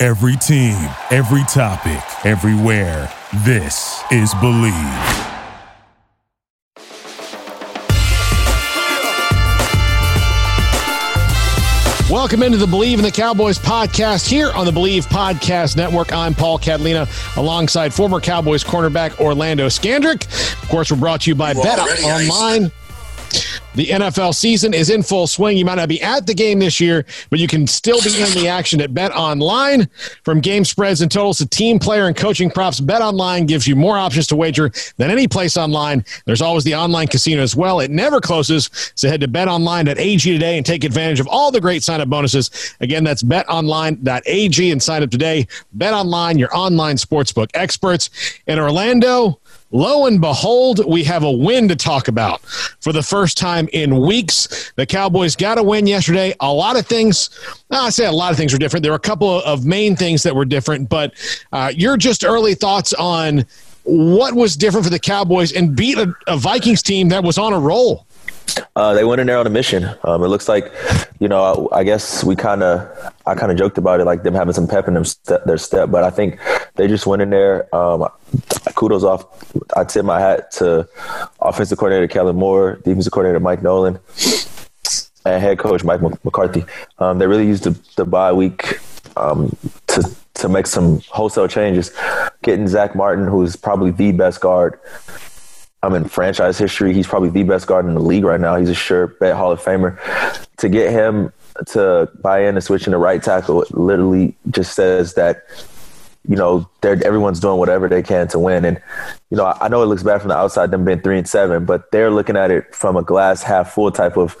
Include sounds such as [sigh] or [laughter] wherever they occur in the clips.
Every team, every topic, everywhere. This is Believe. Welcome into the Believe in the Cowboys podcast here on the Believe Podcast Network. I'm Paul Catalina alongside former Cowboys cornerback Orlando Scandrick. Of course, we're brought to you by Bet Online. The NFL season is in full swing. You might not be at the game this year, but you can still be in the action at Bet Online. From game spreads and totals to team player and coaching props, Bet Online gives you more options to wager than any place online. There's always the online casino as well. It never closes. So head to betonline.ag today and take advantage of all the great sign up bonuses. Again, that's betonline.ag and sign up today. Bet Online, your online sportsbook experts. In Orlando, Lo and behold, we have a win to talk about for the first time in weeks. The Cowboys got a win yesterday. A lot of things, I say a lot of things were different. There were a couple of main things that were different, but uh, your just early thoughts on what was different for the Cowboys and beat a, a Vikings team that was on a roll. Uh, they went in there on a mission. Um, it looks like, you know, I, I guess we kind of, I kind of joked about it, like them having some pep in them step, their step, but I think they just went in there. Um, kudos off. I tip my hat to offensive coordinator Kellen Moore, defensive coordinator Mike Nolan, and head coach Mike McCarthy. Um, they really used the, the bye week um, to to make some wholesale changes, getting Zack Martin, who's probably the best guard I'm in franchise history. He's probably the best guard in the league right now. He's a sure bet Hall of Famer. To get him to buy in and switch into right tackle literally just says that you know they're everyone's doing whatever they can to win. And you know I know it looks bad from the outside them being three and seven but they're looking at it from a glass half full type of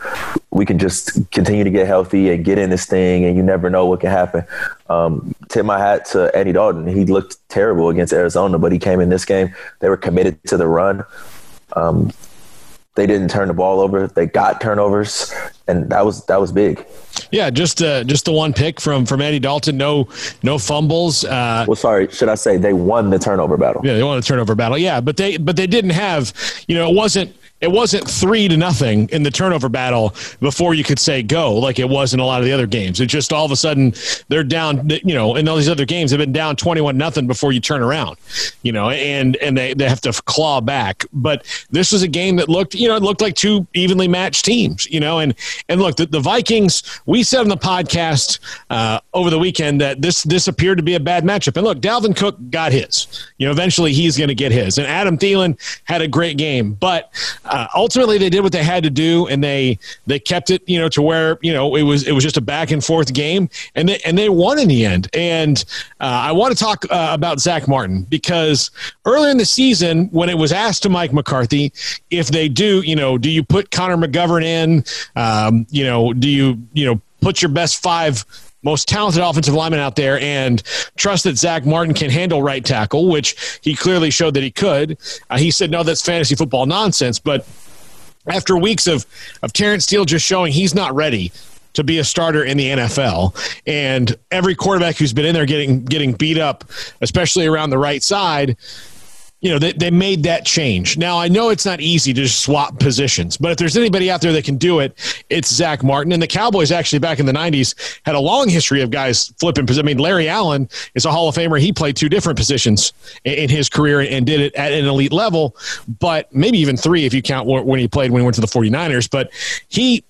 we can just continue to get healthy and get in this thing and you never know what can happen. Um, tip my hat to Andy Dalton. He looked terrible against Arizona but he came in this game. They were committed to the run. Um, they didn't turn the ball over. They got turnovers, and that was that was big. Yeah, just uh, just the one pick from from Andy Dalton. No no fumbles. Uh, well, sorry, should I say they won the turnover battle? Yeah, they won the turnover battle. Yeah, but they but they didn't have. You know, it wasn't it wasn't three to nothing in the turnover battle before you could say go like it was in a lot of the other games. It just all of a sudden they're down, you know, in all these other games they've been down 21 nothing before you turn around, you know, and, and they, they have to claw back. But this was a game that looked, you know, it looked like two evenly matched teams, you know, and, and look, the, the Vikings, we said on the podcast uh, over the weekend that this, this appeared to be a bad matchup. And look, Dalvin Cook got his, you know, eventually he's going to get his and Adam Thielen had a great game, but uh, ultimately they did what they had to do and they they kept it you know to where you know it was it was just a back and forth game and they and they won in the end. And uh, I want to talk uh, about zach Martin because earlier in the season when it was asked to Mike McCarthy if they do you know do you put Connor McGovern in? Um, you know do you you know put your best five most talented offensive lineman out there and trust that Zack Martin can handle right tackle, which he clearly showed that he could. Uh, he said, no, that's fantasy football nonsense. But after weeks of, of Terence Steele just showing he's not ready to be a starter in the NFL. And every quarterback who's been in there getting getting beat up, especially around the right side, you know, they, they made that change. Now, I know it's not easy to just swap positions, but if there's anybody out there that can do it, it's Zack Martin. And the Cowboys actually back in the 90s had a long history of guys flipping positions. I mean, Larry Allen is a Hall of Famer. He played two different positions in his career and did it at an elite level, but maybe even three if you count when he played when he went to the 49ers. But he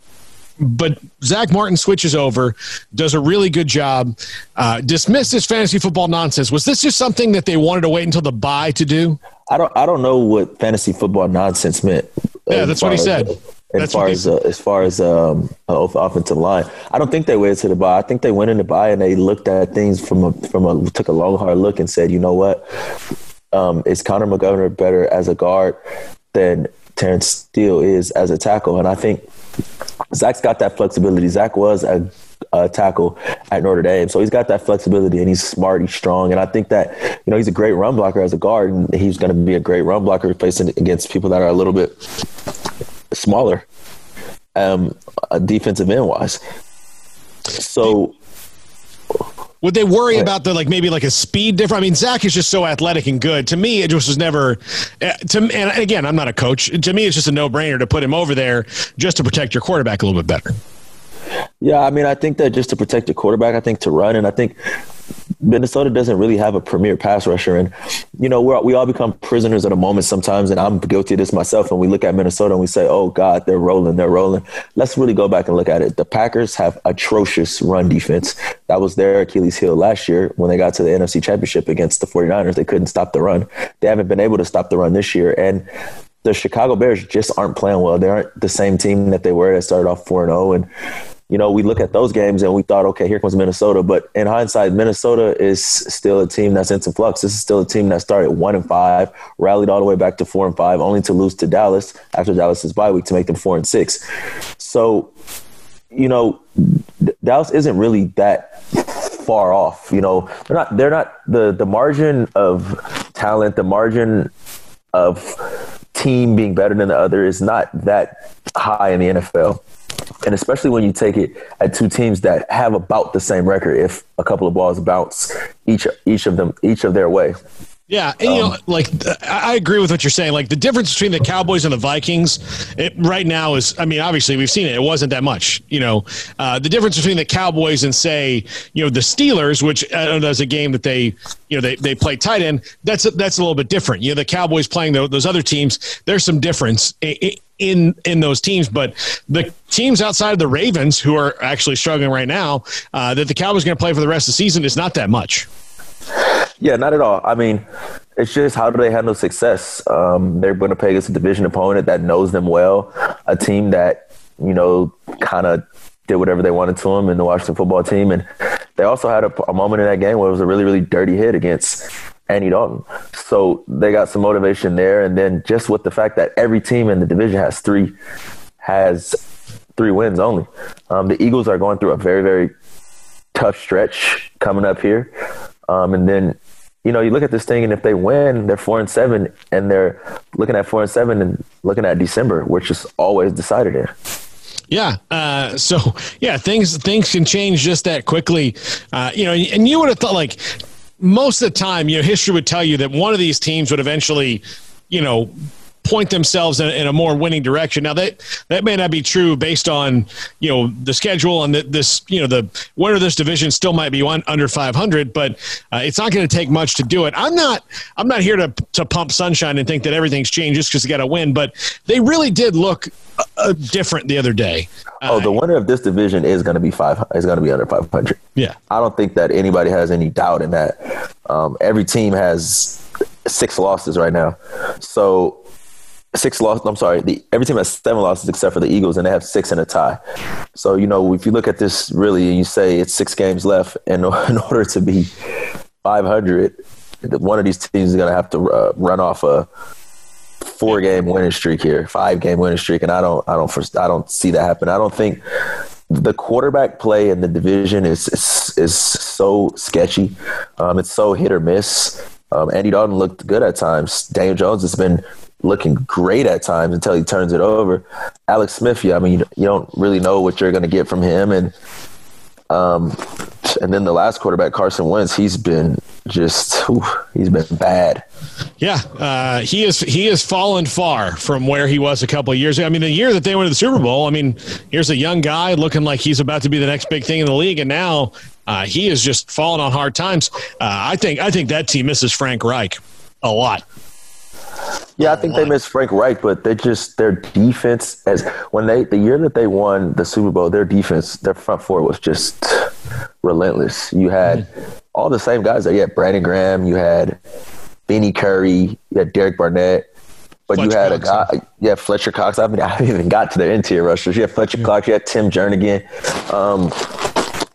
but Zack Martin switches over, does a really good job. Uh, dismissed his fantasy football nonsense. Was this just something that they wanted to wait until the bye to do? I don't. I don't know what fantasy football nonsense meant. Yeah, that's what he said. As, as far as uh, as far as um, offensive line, I don't think they waited to the buy. I think they went in the buy and they looked at things from a from a took a long hard look and said, you know what, um, is Connor McGovern better as a guard than Terence Steele is as a tackle? And I think Zack's got that flexibility. Zack was a uh, tackle at Notre Dame. So he's got that flexibility and he's smart, he's strong. And I think that, you know, he's a great run blocker as a guard and he's going to be a great run blocker facing against people that are a little bit smaller, um, defensive end wise. So would they worry about the like maybe like a speed difference? I mean, Zack is just so athletic and good. To me, it just was never. Uh, to and again, I'm not a coach. To me, it's just a no brainer to put him over there just to protect your quarterback a little bit better. Yeah, I mean, I think that just to protect the quarterback, I think to run, and I think Minnesota doesn't really have a premier pass rusher, and you know we we all become prisoners of the moment sometimes, and I'm guilty of this myself. And we look at Minnesota and we say, "Oh God, they're rolling, they're rolling." Let's really go back and look at it. The Packers have atrocious run defense. That was their Achilles heel last year when they got to the NFC Championship against the 49ers. They couldn't stop the run. They haven't been able to stop the run this year, and the Chicago Bears just aren't playing well. They aren't the same team that they were that started off 4 0. And oh, you know, we look at those games and we thought, okay, here comes Minnesota. But in hindsight, Minnesota is still a team that's in some flux. This is still a team that started one and five, rallied all the way back to four and five, only to lose to Dallas after Dallas's bye week to make them four and six. So, you know, Dallas isn't really that far off. You know, they're not. They're not the the margin of talent, the margin of team being better than the other is not that high in the NFL and especially when you take it at two teams that have about the same record if a couple of balls bounce each each of them each of their way yeah, and, you know, um, like I agree with what you're saying. Like the difference between the Cowboys and the Vikings, it, right now is, I mean, obviously we've seen it. It wasn't that much. You know, uh, the difference between the Cowboys and say, you know, the Steelers, which I don't know, is a game that they, you know, they, they play tight end. That's that's a little bit different. You know, the Cowboys playing the, those other teams. There's some difference in in those teams, but the teams outside of the Ravens who are actually struggling right now, uh, that the Cowboys going to play for the rest of the season is not that much. Yeah, not at all. I mean, it's just how do they handle success? Um, they're going to play against a division opponent that knows them well, a team that you know kind of did whatever they wanted to them in the Washington football team, and they also had a, a moment in that game where it was a really really dirty hit against Andy Dalton. So they got some motivation there, and then just with the fact that every team in the division has three has three wins only. Um, the Eagles are going through a very very tough stretch coming up here. Um, and then, you know, you look at this thing, and if they win, they're four and seven, and they're looking at four and seven and looking at December, which is always decided in. Yeah. Uh, so yeah, things things can change just that quickly. Uh, you know, and you would have thought like most of the time, you know, history would tell you that one of these teams would eventually, you know, point themselves in, in, a more winning direction. Now that that may not be true based on you know the schedule and the, this you know the winner of this division still might be one under 500, but uh, it's not going to take much to do it. I'm not I'm not here to to pump sunshine and think that everything's changed just because they got to win, but they really did look uh, uh different the other day. oh, the winner of this division is going to be five. Is going to be under 500. Yeah, I don't think that anybody has any doubt in that. Um, every team has six losses right now, so six losses. I'm sorry, the, every team has seven losses except for the Eagles, and they have six in a tie. So you know, if you look at this really, and you say it's six games left, and [laughs] in order to be 500, one of these teams is going to have to uh, run off a four game winning streak here, five game winning streak, and I don't, I don't, I don't see that happen. I don't think the quarterback play in the division is is, is so sketchy. Um, it's so hit or miss. Um, Andy Dalton looked good at times. Daniel Jones has been looking great at times until he turns it over. Alex Smith, yeah, I mean, you, don't really know what you're going to get from him, and um, and then the last quarterback, Carson Wentz, he's been just whew, he's been bad. Yeah, uh, he is he has fallen far from where he was a couple of years ago. I mean, the year that they went to the Super Bowl, I mean, here's a young guy looking like he's about to be the next big thing in the league, and now uh, he is just falling on hard times. Uh, I think I think that team misses Frank Reich a lot. Yeah, I think they miss Frank Reich, but they just their defense as when they the year that they won the Super Bowl, their defense, their front four was just relentless. You had mm-hmm. all the same guys. That You had Brandon Graham, you had Vinny Curry, you had Derek Barnett, but Fletcher you had Cox, a guy, yeah, Fletcher Cox. I mean, [laughs] I haven't even got to the interior rushers. You had Fletcher mm-hmm. Cox, you had Tim Jernigan, um,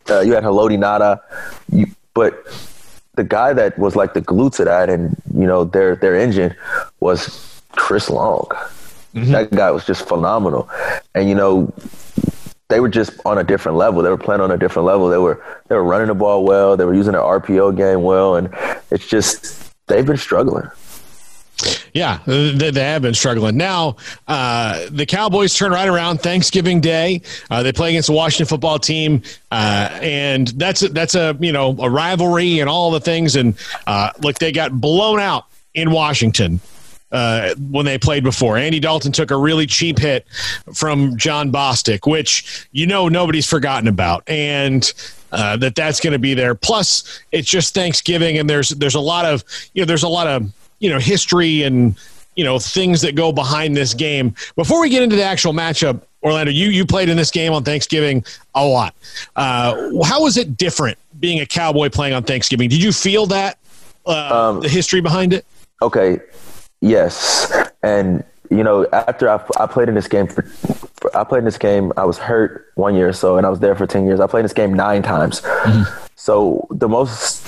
uh, you had Haloti Ngata, you, but the guy that was like the glue to that and you know their their engine was Chris Long. Mm-hmm. That guy was just phenomenal, and you know they were just on a different level. They were playing on a different level. They were they were running the ball well. They were using their RPO game well, and it's just they've been struggling. Yeah, they, they have been struggling. Now, uh, the Cowboys turn right around Thanksgiving Day. Uh, they play against the Washington football team, uh, and that's a, that's a you know a rivalry and all the things. And uh, look, they got blown out in Washington. Uh, when they played before. Andy Dalton took a really cheap hit from Jon Bostic, which you know nobody's forgotten about, and uh, that that's going to be there. Plus, it's just Thanksgiving, and there's there's a lot of you know there's a lot of you know history and you know things that go behind this game. Before we get into the actual matchup, Orlando, you you played in this game on Thanksgiving a lot. Uh, how was it different being a Cowboy playing on Thanksgiving? Did you feel that uh, um, the history behind it? Okay, Yes, and you know, after I, I played in this game for, for, I played in this game. I was hurt one year or so, and I was there for ten years. I played in this game nine times. Mm-hmm. So the most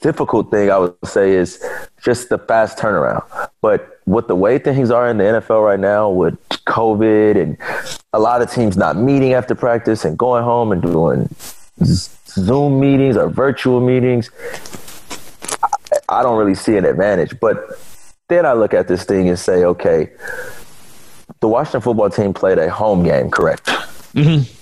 difficult thing I would say is just the fast turnaround. But with the way things are in the NFL right now, with COVID and a lot of teams not meeting after practice and going home and doing Zoom meetings or virtual meetings, I don't really see an advantage. But then I look at this thing and say, okay, the Washington football team played a home game, correct? Mm-hmm.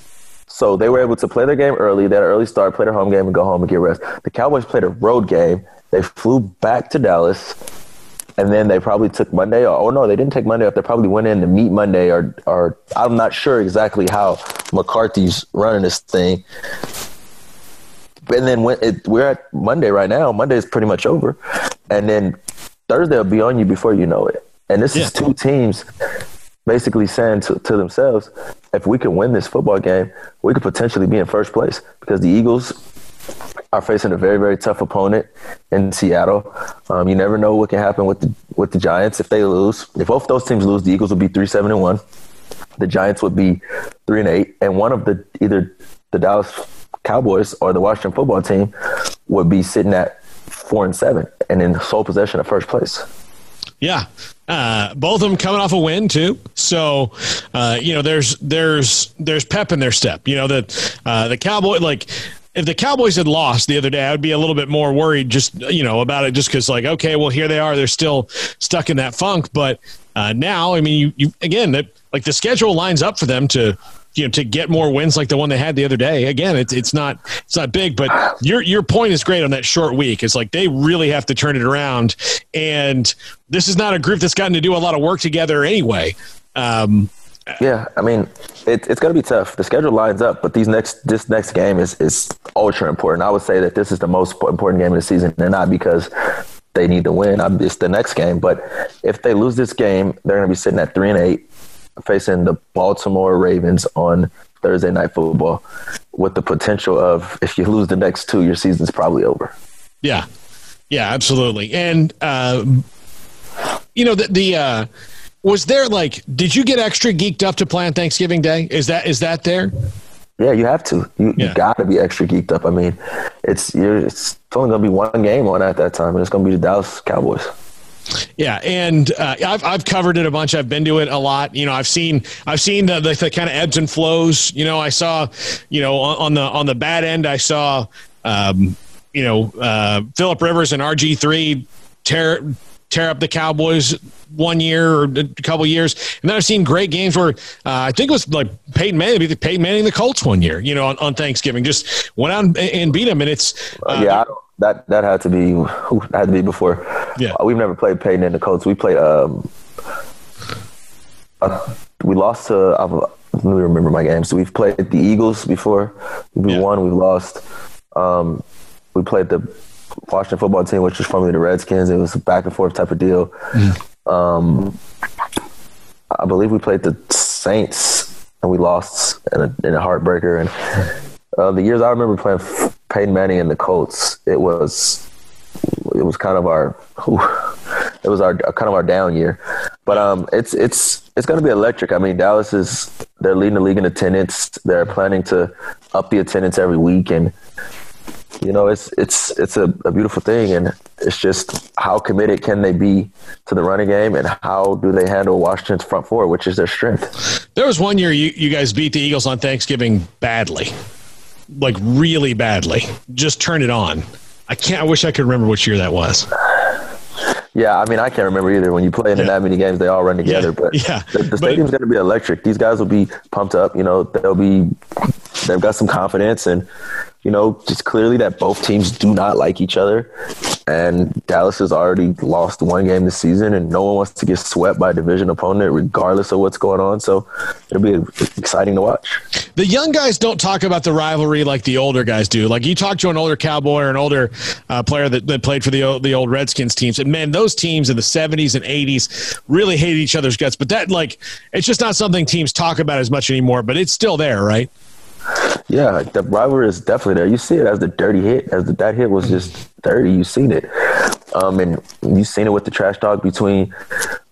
So they were able to play their game early, they had an early start, play their home game, and go home and get rest. The Cowboys played a road game. They flew back to Dallas, and then they probably took Monday. Or, oh no, they didn't take Monday off. They probably went in to meet Monday, or or I'm not sure exactly how McCarthy's running this thing. And then when it, we're at Monday right now. Monday is pretty much over, and then Thursday will be on you before you know it. And this yeah. is two teams basically saying to, to themselves, if we can win this football game, we could potentially be in first place because the Eagles are facing a very very tough opponent in Seattle. Um, you never know what can happen with the with the Giants if they lose. If both those teams lose, the Eagles would be three seven and one. The Giants would be three and eight, and one of the either the Dallas Cowboys or the Washington football team would be sitting at four and seven and in sole possession of first place. Yeah, uh, both of them coming off a win too. So, uh, you know, there's there's there's pep in their step. You know that uh, the Cowboy like if the Cowboys had lost the other day, I would be a little bit more worried just you know about it just because like okay, well here they are, they're still stuck in that funk. But uh, now, I mean, you, you again that like the schedule lines up for them to you know to get more wins like the one they had the other day. Again, it's it's not it's not big, but your your point is great on that short week. It's like they really have to turn it around, and this is not a group that's gotten to do a lot of work together anyway. Um, yeah, I mean, it, it's going to be tough. The schedule lines up, but these next this next game is is ultra important. I would say that this is the most important game of the season, and not because they need to win. It's the next game, but if they lose this game, they're going to be sitting at three and eight facing the Baltimore Ravens on Thursday night football with the potential of if you lose the next two, your season's probably over. Yeah. Yeah, absolutely. And uh, you know, the, the uh, was there like did you get extra geeked up to plan Thanksgiving Day? Is that is that there? Yeah, you have to. You, yeah. you got to be extra geeked up. I mean, it's you're, it's only going to be one game on at that time, and it's going to be the Dallas Cowboys. Yeah, and uh, I've I've covered it a bunch. I've been to it a lot. You know, I've seen I've seen the, the, the kind of ebbs and flows. You know, I saw, you know, on, on the on the bad end, I saw, um, you know, uh, Philip Rivers and RG three tear tear up the Cowboys one year or a couple years, and then I've seen great games where uh, I think it was like Peyton Manning, Peyton Manning the Colts one year. You know, on, on Thanksgiving, just went out and beat them, and it's uh, yeah that that had to be that had to be before. Yeah, uh, we've never played Peyton and the Colts. We played. Um, uh, we lost to. I let me remember my games. So we've played the Eagles before. We yeah. won. We lost. Um, we played the Washington football team, which was formerly the Redskins. It was a back and forth type of deal. Um, I believe we played the Saints and we lost in a, in a heartbreaker. And uh, the years I remember playing Peyton Manning and the Colts, it was it was kind of our [laughs] it was our kind of our down year. But um, it's it's it's going to be electric. I mean, Dallas is they're leading the league in attendance. They're planning to up the attendance every week, and you know, it's it's it's a, a, beautiful thing, and it's just how committed can they be to the running game, and how do they handle Washington's front four, which is their strength. There was one year you, you guys beat the Eagles on Thanksgiving badly, like really badly. Just turn it on. I can't. I wish I could remember which year that was. Yeah, I mean, I can't remember either. When you play in yeah. that many games, they all run together. Yeah. But yeah. the, the stadium's going to be electric. These guys will be pumped up. You know, they'll be. They've got some confidence, and you know, just clearly that both teams do not like each other. And Dallas has already lost one game this season, and no one wants to get swept by a division opponent, regardless of what's going on. So it'll be exciting to watch. The young guys don't talk about the rivalry like the older guys do. Like you talk to an older Cowboy or an older uh, player that, that played for the the old Redskins teams, and man, those teams in the '70s and '80s really hated each other's guts. But that, like, it's just not something teams talk about as much anymore. But it's still there, right? Yeah, the rivalry is definitely there. You see it as the dirty hit, as the, that hit was just dirty. You've seen it, um, and you've seen it with the trash talk between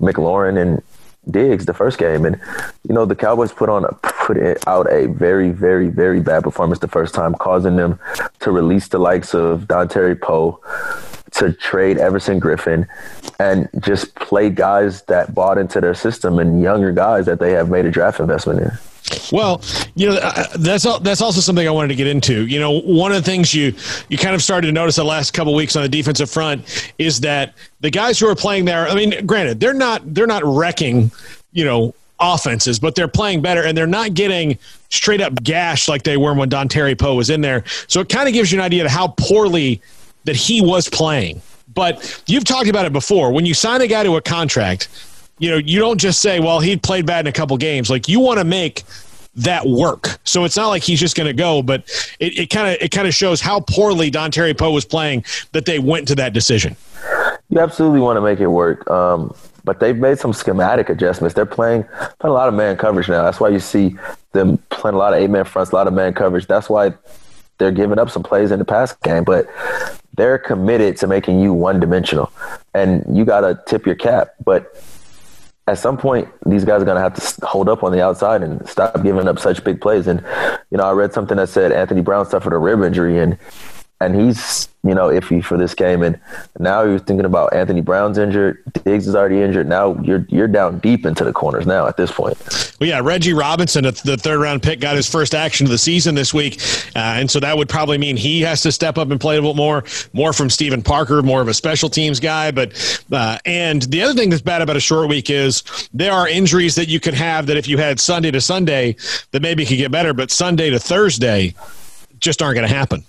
McLaurin and Diggs the first game, and you know the Cowboys put on a, put out a very very very bad performance the first time, causing them to release the likes of Dontari Poe, to trade Everson Griffen and just play guys that bought into their system and younger guys that they have made a draft investment in. Well, you know uh, that's that's also something I wanted to get into. You know, one of the things you you kind of started to notice the last couple weeks on the defensive front is that the guys who are playing there. I mean, granted, they're not they're not wrecking. You know, offenses, but they're playing better and they're not getting straight up gashed like they were when Dontari Poe was in there. So it kind of gives you an idea of how poorly that he was playing. But you've talked about it before. When you sign a guy to a contract, you know, you don't just say, well, he played bad in a couple games. Like you want to make that work. So it's not like he's just going to go, but it kind of it kind of shows how poorly Dontari Poe was playing that they went to that decision. You absolutely want to make it work, um, but they've made some schematic adjustments. They're playing playing a lot of man coverage now. That's why you see them playing a lot of eight man fronts, a lot of man coverage. That's why they're giving up some plays in the pass game, but they're committed to making you one dimensional, and you got to tip your cap, but at some point, these guys are going to have to hold up on the outside and stop giving up such big plays. And, you know, I read something that said Anthony Brown suffered a rib injury and, and he's you know, iffy for this game. And now you're thinking about Anthony Brown's injured, Diggs is already injured. Now you're you're down deep into the corners now at this point. Well, yeah, Reggie Robinson, the third round pick, got his first action of the season this week, uh, and so that would probably mean he has to step up and play a little more, more from Steven Parker, more of a special teams guy. But uh, and the other thing that's bad about a short week is there are injuries that you could have that if you had Sunday to Sunday that maybe could get better, but Sunday to Thursday just aren't going to happen.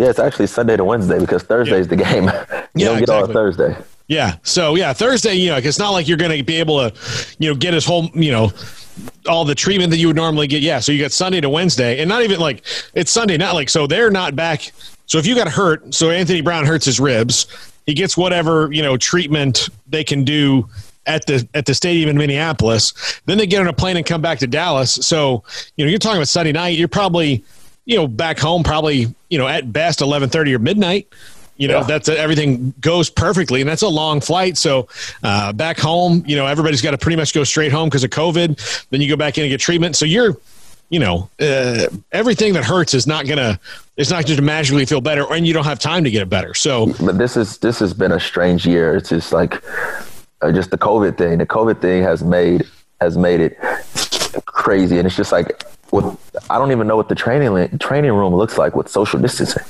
Yeah, it's actually Sunday to Wednesday because Thursday's yeah. the game. [laughs] you yeah, don't get exactly. all Thursday. Yeah. So yeah, Thursday, you know, it's not like you're going to be able to, you know, get his whole, you know, all the treatment that you would normally get. Yeah. So you got Sunday to Wednesday, and not even like it's Sunday, not like so they're not back. So if you got hurt, so Anthony Brown hurts his ribs, he gets whatever you know treatment they can do at the at the stadium in Minneapolis. Then they get on a plane and come back to Dallas. So you know you're talking about Sunday night. You're probably you know, back home probably, you know, at best 11:30 or midnight. You know, yeah. that's everything goes perfectly, and that's a long flight. So uh, back home, you know, everybody's got to pretty much go straight home because of COVID. Then you go back in and get treatment. So you're, you know, uh, everything that hurts is not gonna. It's not to magically feel better, and you don't have time to get it better. So, but this is this has been a strange year. It's just like uh, just the COVID thing. The COVID thing has made has made it crazy, and it's just like with I don't even know what the training training room looks like with social distancing.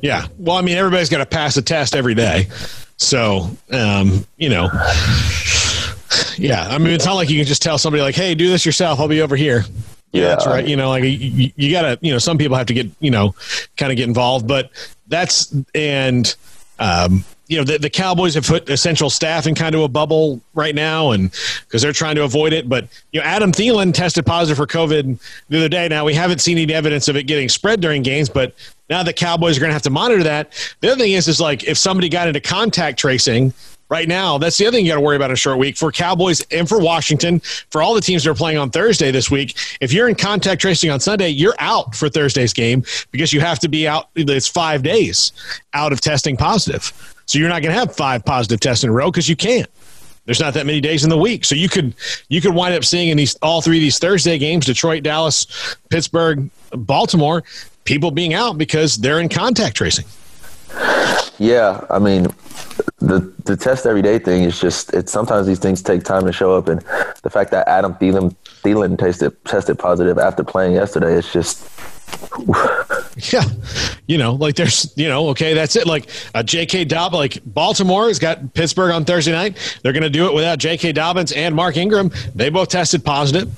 Yeah, well, I mean, everybody's got to pass a test every day, so um, you know, yeah. I mean, it's not like you can just tell somebody like, "Hey, do this yourself. I'll be over here." Yeah, that's right. You know, like you, you gotta, you know, some people have to get, you know, kind of get involved, but that's and um, you know the, the cowboys have put essential staff in kind of a bubble right now and because they're trying to avoid it but you know adam Thielen tested positive for covid the other day now we haven't seen any evidence of it getting spread during games but now the cowboys are going to have to monitor that the other thing is is like if somebody got into contact tracing right now. That's the other thing you got to worry about in a short week for Cowboys and for Washington, for all the teams that are playing on Thursday this week. If you're in contact tracing on Sunday, you're out for Thursday's game because you have to be out. It's five days out of testing positive. So you're not going to have five positive tests in a row because you can't. There's not that many days in the week, so you could you could wind up seeing in these all three of these Thursday games: Detroit, Dallas, Pittsburgh, Baltimore. people being out because they're in contact tracing. Yeah, I mean, the the test every day thing is just it's sometimes these things take time to show up, and the fact that Adam Thielen Thielen tested tested positive after playing yesterday, it's just. [laughs] yeah, you know, like there's, you know, okay, that's it. Like uh, J.K. Dobbins, like Baltimore has got Pittsburgh on Thursday night. They're going to do it without J.K. Dobbins and Mark Ingram. They both tested positive.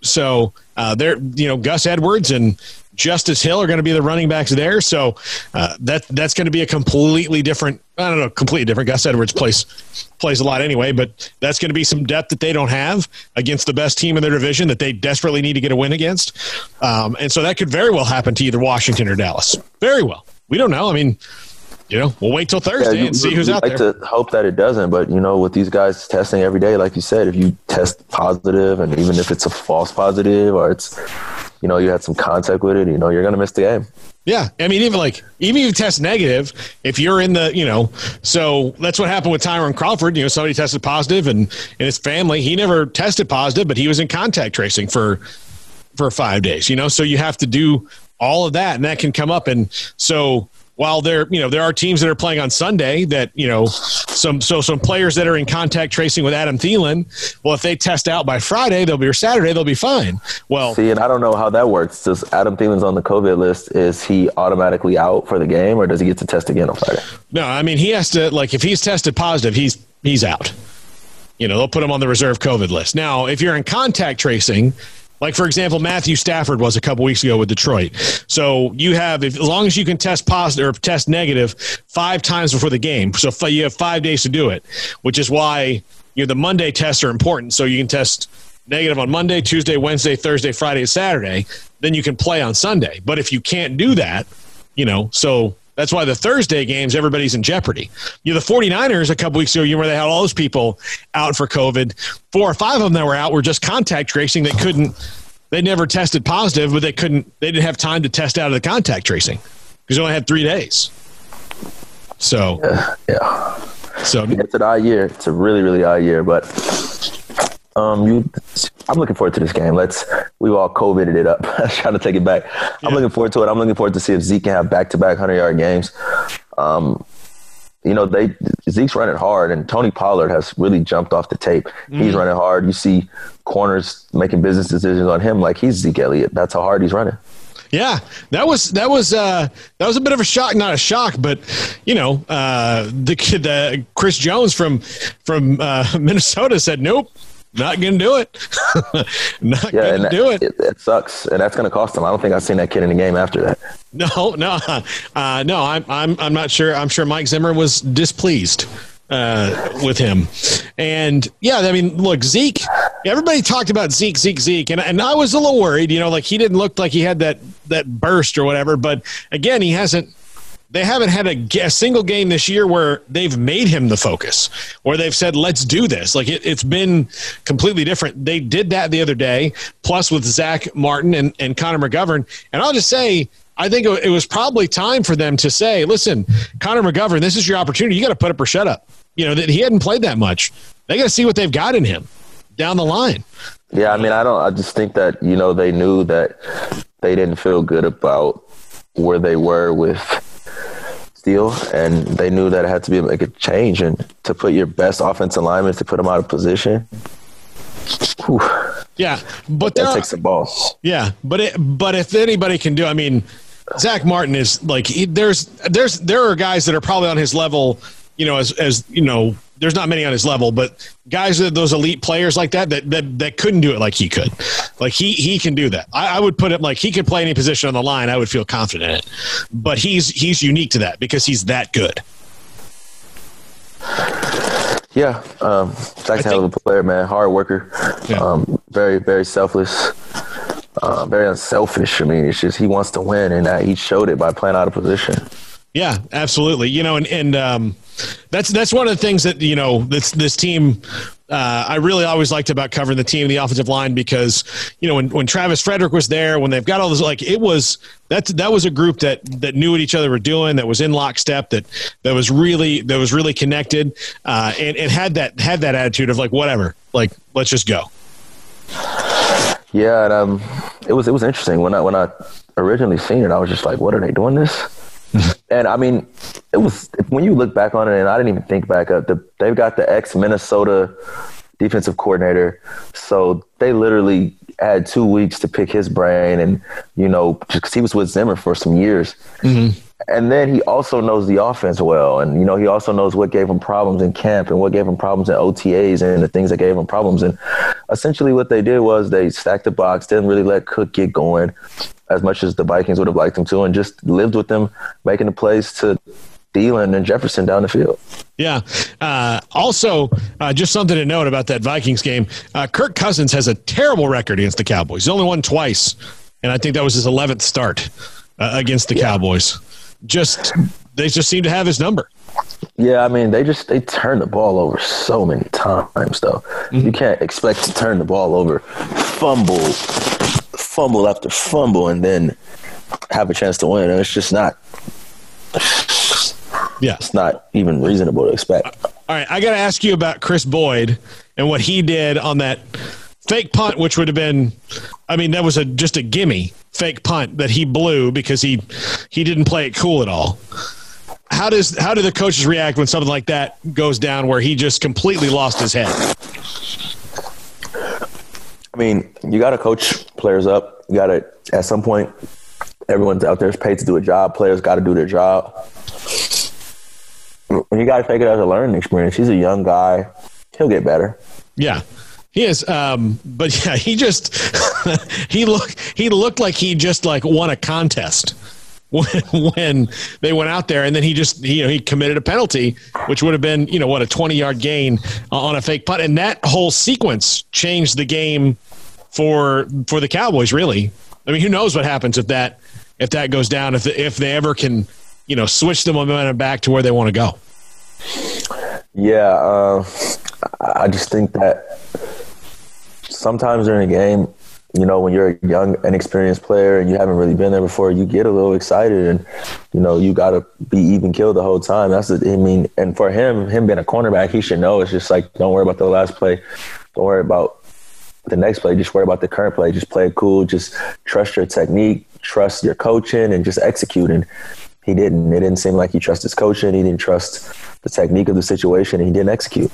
So uh, they're, you know, Gus Edwards and Justice Hill are going to be the running backs there. So uh, that that's going to be a completely different. I don't know, completely different. Gus Edwards plays plays a lot anyway, but that's going to be some depth that they don't have against the best team in their division that they desperately need to get a win against. Um, and so that could very well happen to either Washington or Dallas. Very well. We don't know. I mean, you know, we'll wait till Thursday yeah, and see who's out like there. to hope that it doesn't, but you know, with these guys testing every day, like you said, if you test positive, and even if it's a false positive or it's you know you had some contact with it, you know you're gonna miss the game. Yeah, I mean, even like even if you test negative, if you're in the, you know, so that's what happened with Tyrone Crawford. You know, somebody tested positive, and in his family, he never tested positive, but he was in contact tracing for for five days. You know, so you have to do all of that, and that can come up, and so while there, you know, there are teams that are playing on Sunday that, you know, some so some players that are in contact tracing with Adam Thielen, well, if they test out by Friday, they'll be or Saturday, they'll be fine. Well, see, and I don't know how that works. Does Adam Thielen's on the COVID list? Is he automatically out for the game, or does he get to test again on Friday? No, I mean he has to. Like, if he's tested positive, he's he's out. You know, they'll put him on the reserve COVID list. Now, if you're in contact tracing, like for example, Matthew Stafford was a couple weeks ago with Detroit. So you have, if, as long as you can test positive or test negative five times before the game, so you have five days to do it, which is why you know the Monday tests are important. So you can test negative on Monday, Tuesday, Wednesday, Thursday, Friday, Saturday. Then you can play on Sunday. But if you can't do that, you know, so that's why the Thursday games, everybody's in jeopardy. You know, the 49ers a couple weeks ago, you remember they had all those people out for COVID. Four or five of them that were out were just contact tracing. They couldn't, they never tested positive, but they couldn't, they didn't have time to test out of the contact tracing because they only had three days. So, yeah. yeah. So, it's an odd year. It's a really, really odd year, but um, you, I'm looking forward to this game. Let's we've all COVIDed it up. [laughs] trying to take it back. Yeah. I'm looking forward to it. I'm looking forward to see if Zeke can have back to back hundred yard games. Um, you know, they Zeke's running hard, and Tony Pollard has really jumped off the tape. Mm. He's running hard. You see corners making business decisions on him like he's Zeke Elliott. That's how hard he's running. Yeah, that was that was uh, that was a bit of a shock. Not a shock, but you know, uh, the kid, uh, Chris Jones from from uh, [laughs] Minnesota said, "Nope, not going to do it. [laughs] not yeah, going to do it. it. it. sucks, and that's going to cost him. I don't think I've seen that kid in the game after that. No, [laughs] no, uh, no. I'm, I'm, I'm not sure. I'm sure Mike Zimmer was displeased uh, with him, and yeah, I mean, look, Zeke. Everybody talked about Zeke, Zeke, Zeke, and and I was a little worried. You know, like he didn't look like he had that that burst or whatever. But again, he hasn't they haven't had a, a, single game this year where they've made him the focus or they've said let's do this. Like it, has been completely different. They did that the other day plus with zach martin and, and connor mcgovern. And i'll just say i think it was probably time for them to say listen connor mcgovern this is your opportunity. You got to put up or shut up. You know that he hadn't played that much. They got to see what they've got in him down the line. Yeah i mean i don't i just think that you know they knew that they didn't feel good about where they were with Steele, and they knew that it had to be like a change and to put your best offensive linemen to put them out of position. Whew. Yeah, but that takes the balls. Yeah, but it, but if anybody can do, I mean, Zack Martin is like he, there's there's there are guys that are probably on his level, you know, as as you know there's not many on his level, but guys that those elite players like that, that that that couldn't do it like he could. Like he he can do that. I, I, would put it like he could play any position on the line. I would feel confident in it. But he's he's unique to that because he's that good. Yeah, um, Zack's a hell of a player, man. Hard worker, yeah. um, very very selfless. Uh, very unselfish. I mean, it's just he wants to win, and that he showed it by playing out of position. Yeah, absolutely. You know, and and um, that's that's one of the things that you know this this team. Uh, I really always liked about covering the team, the offensive line, because you know when, when Travis Frederick was there, when they've got all this, like it was that that was a group that that knew what each other were doing, that was in lockstep, that that was really that was really connected, uh, and and had that had that attitude of like whatever, like let's just go. Yeah, and um, it was it was interesting when I when I originally seen it, I was just like, what are they doing this? And I mean, it was when you look back on it, and I didn't even think back up. The, they've got the ex Minnesota defensive coordinator, so they literally had two weeks to pick his brain, and you know, because he was with Zimmer for some years. Mm-hmm. And then he also knows the offense well, and you know he also knows what gave him problems in camp and what gave him problems in OTAs and the things that gave him problems. And essentially, what they did was they stacked the box, didn't really let Cook get going as much as the Vikings would have liked him to, and just lived with them, making the plays to Thielen and Jefferson down the field. Yeah. Uh, also, uh, just something to note about that Vikings game: uh, Kirk Cousins has a terrible record against the Cowboys. He's only won twice, and I think that was his 11th start uh, against the yeah. Cowboys. Just they just seem to have his number. Yeah, I mean they just they turn the ball over so many times though. Mm-hmm. You can't expect to turn the ball over, fumble, fumble after fumble, and then have a chance to win. And it's just not yeah. It's not even reasonable to expect. All right. I got to ask you about Kris Boyd and what he did on that fake punt, which would have been, I mean, that was a just a gimme fake punt that he blew because he he didn't play it cool at all. How does how do the coaches react when something like that goes down where he just completely lost his head? I mean, you got to coach players up. You got to at some point. Everyone's out there is paid to do a job. Players got to do their job you got to take it as a learning experience. He's a young guy; he'll get better. Yeah, he is. Um, but [laughs] yeah, he just [laughs] he looked he looked like he just like won a contest when [laughs] when they went out there, and then he just he, you know he committed a penalty, which would have been you know what a twenty yard gain on a fake punt, and that whole sequence changed the game for for the Cowboys. Really, I mean, who knows what happens if that if that goes down if if they ever can you know switch the momentum back to where they want to go. Yeah, uh, I just think that sometimes during a game, you know, when you're a young, inexperienced player and you haven't really been there before, you get a little excited and, you know, you got to be even killed the whole time. That's, the, I mean, and for him, him being a cornerback, he should know it's just like, don't worry about the last play. Don't worry about the next play. Just worry about the current play. Just play it cool. Just trust your technique, trust your coaching, and just execute. And he didn't. It didn't seem like he trusted his coaching. He didn't trust the technique of the situation, and he didn't execute.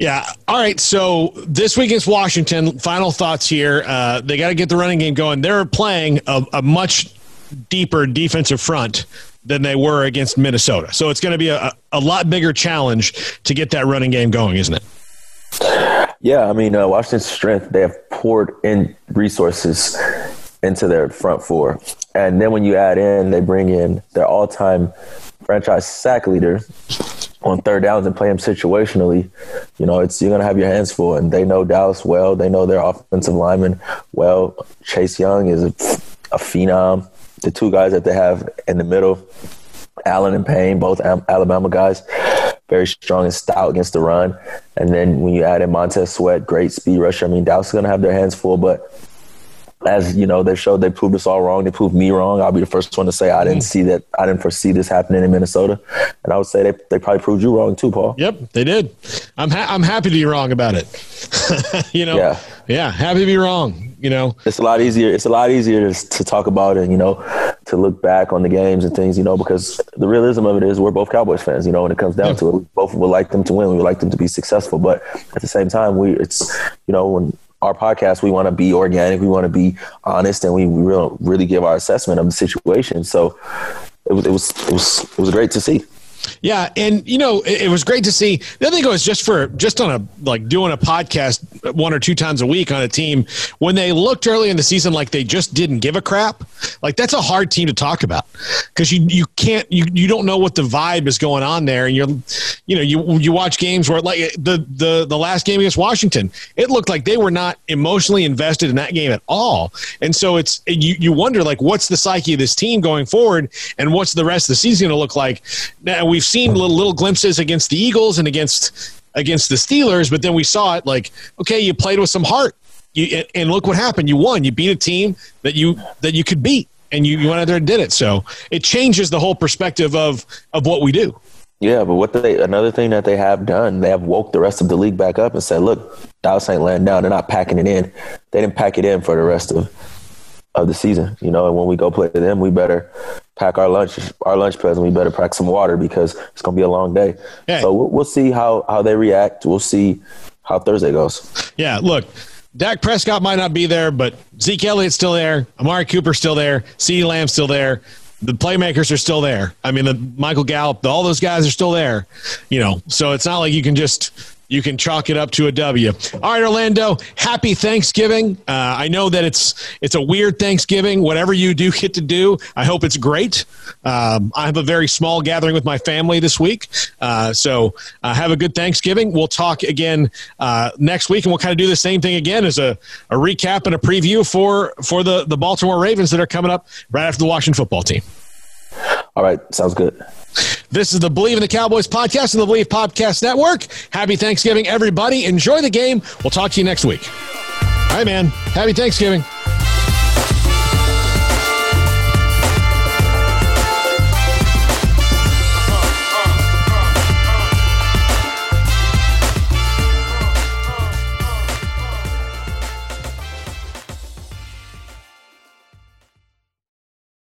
Yeah. All right. So this week against Washington, final thoughts here. Uh, they got to get the running game going. They're playing a, a, much deeper defensive front than they were against Minnesota. So it's going to be a, a lot bigger challenge to get that running game going, isn't it? Yeah. I mean, uh, Washington's strength, they have poured in resources into their front four. And then when you add in, they bring in their all time franchise sack leader on third downs and play them situationally, you know, it's you're gonna have your hands full. And they know Dallas well. They know their offensive lineman well. Chase Young is a, a phenom. The two guys that they have in the middle, Allen and Payne, both Alabama guys, very strong and stout against the run. And then when you add in Montez Sweat, great speed rusher. I mean, Dallas is gonna have their hands full, but as you know, they showed they proved us all wrong. They proved me wrong. I'll be the first one to say I didn't mm. see that. I didn't foresee this happening in Minnesota, and I would say they, they probably proved you wrong too, Paul. Yep, they did. I'm ha- I'm happy to be wrong about it. [laughs] you know, yeah, yeah, happy to be wrong. You know, it's a lot easier. It's a lot easier to, to talk about and you know to look back on the games and things. You know, because the realism of it is we're both Cowboys fans. You know, when it comes down yeah. to it, we both would like them to win. We would like them to be successful, but at the same time, we it's you know when our podcast, we want to be organic, we want to be honest, and we, we really, really give our assessment of the situation. So it was, it was, it was, it was great to see. Yeah, and you know, it, it, was great to see. The other thing was just for just on a like doing a podcast one or two times a week on a team when they looked early in the season like they just didn't give a crap. Like that's a hard team to talk about because you you can't you you don't know what the vibe is going on there, and you're you know you you watch games where like the the the last game against Washington, it looked like they were not emotionally invested in that game at all, and so it's you you wonder like what's the psyche of this team going forward, and what's the rest of the season going to look like. Now we've seen little, little glimpses against the Eagles and against against the Steelers, but then we saw it like, okay, you played with some heart. You, and look what happened. You won. You beat a team that you that you could beat, and you, you went out there and did it. So it changes the whole perspective of of what we do. Yeah, but what they another thing that they have done, they have woke the rest of the league back up and said, "Look, Dallas ain't laying down. They're not packing it in. They didn't pack it in for the rest of of the season. You know, and when we go play them, we better pack our lunch our lunch present. We better pack some water because it's gonna be a long day. Yeah. So we'll, we'll see how how they react. We'll see how Thursday goes. Yeah, look. Dak Prescott might not be there, but Zeke Elliott's still there. Amari Cooper's still there. CeeDee Lamb's still there the playmakers are still there. I mean, the Michael Gallup, all those guys are still there. You know, so it's not like you can just you can chalk it up to a W. All right, Orlando, happy Thanksgiving. Uh, I know that it's it's a weird Thanksgiving. Whatever you do [laughs] get to do, I hope it's great. Um, I have a very small gathering with my family this week, uh, so uh, have a good Thanksgiving. We'll talk again uh, next week, and we'll kind of do the same thing again as a, a recap and a preview for for the the Baltimore Ravens that are coming up right after the Washington football team. All right, sounds good. This is the Believe in the Cowboys podcast and the Believe Podcast Network. Happy Thanksgiving, everybody. Enjoy the game. We'll talk to you next week. All right, man. Happy Thanksgiving.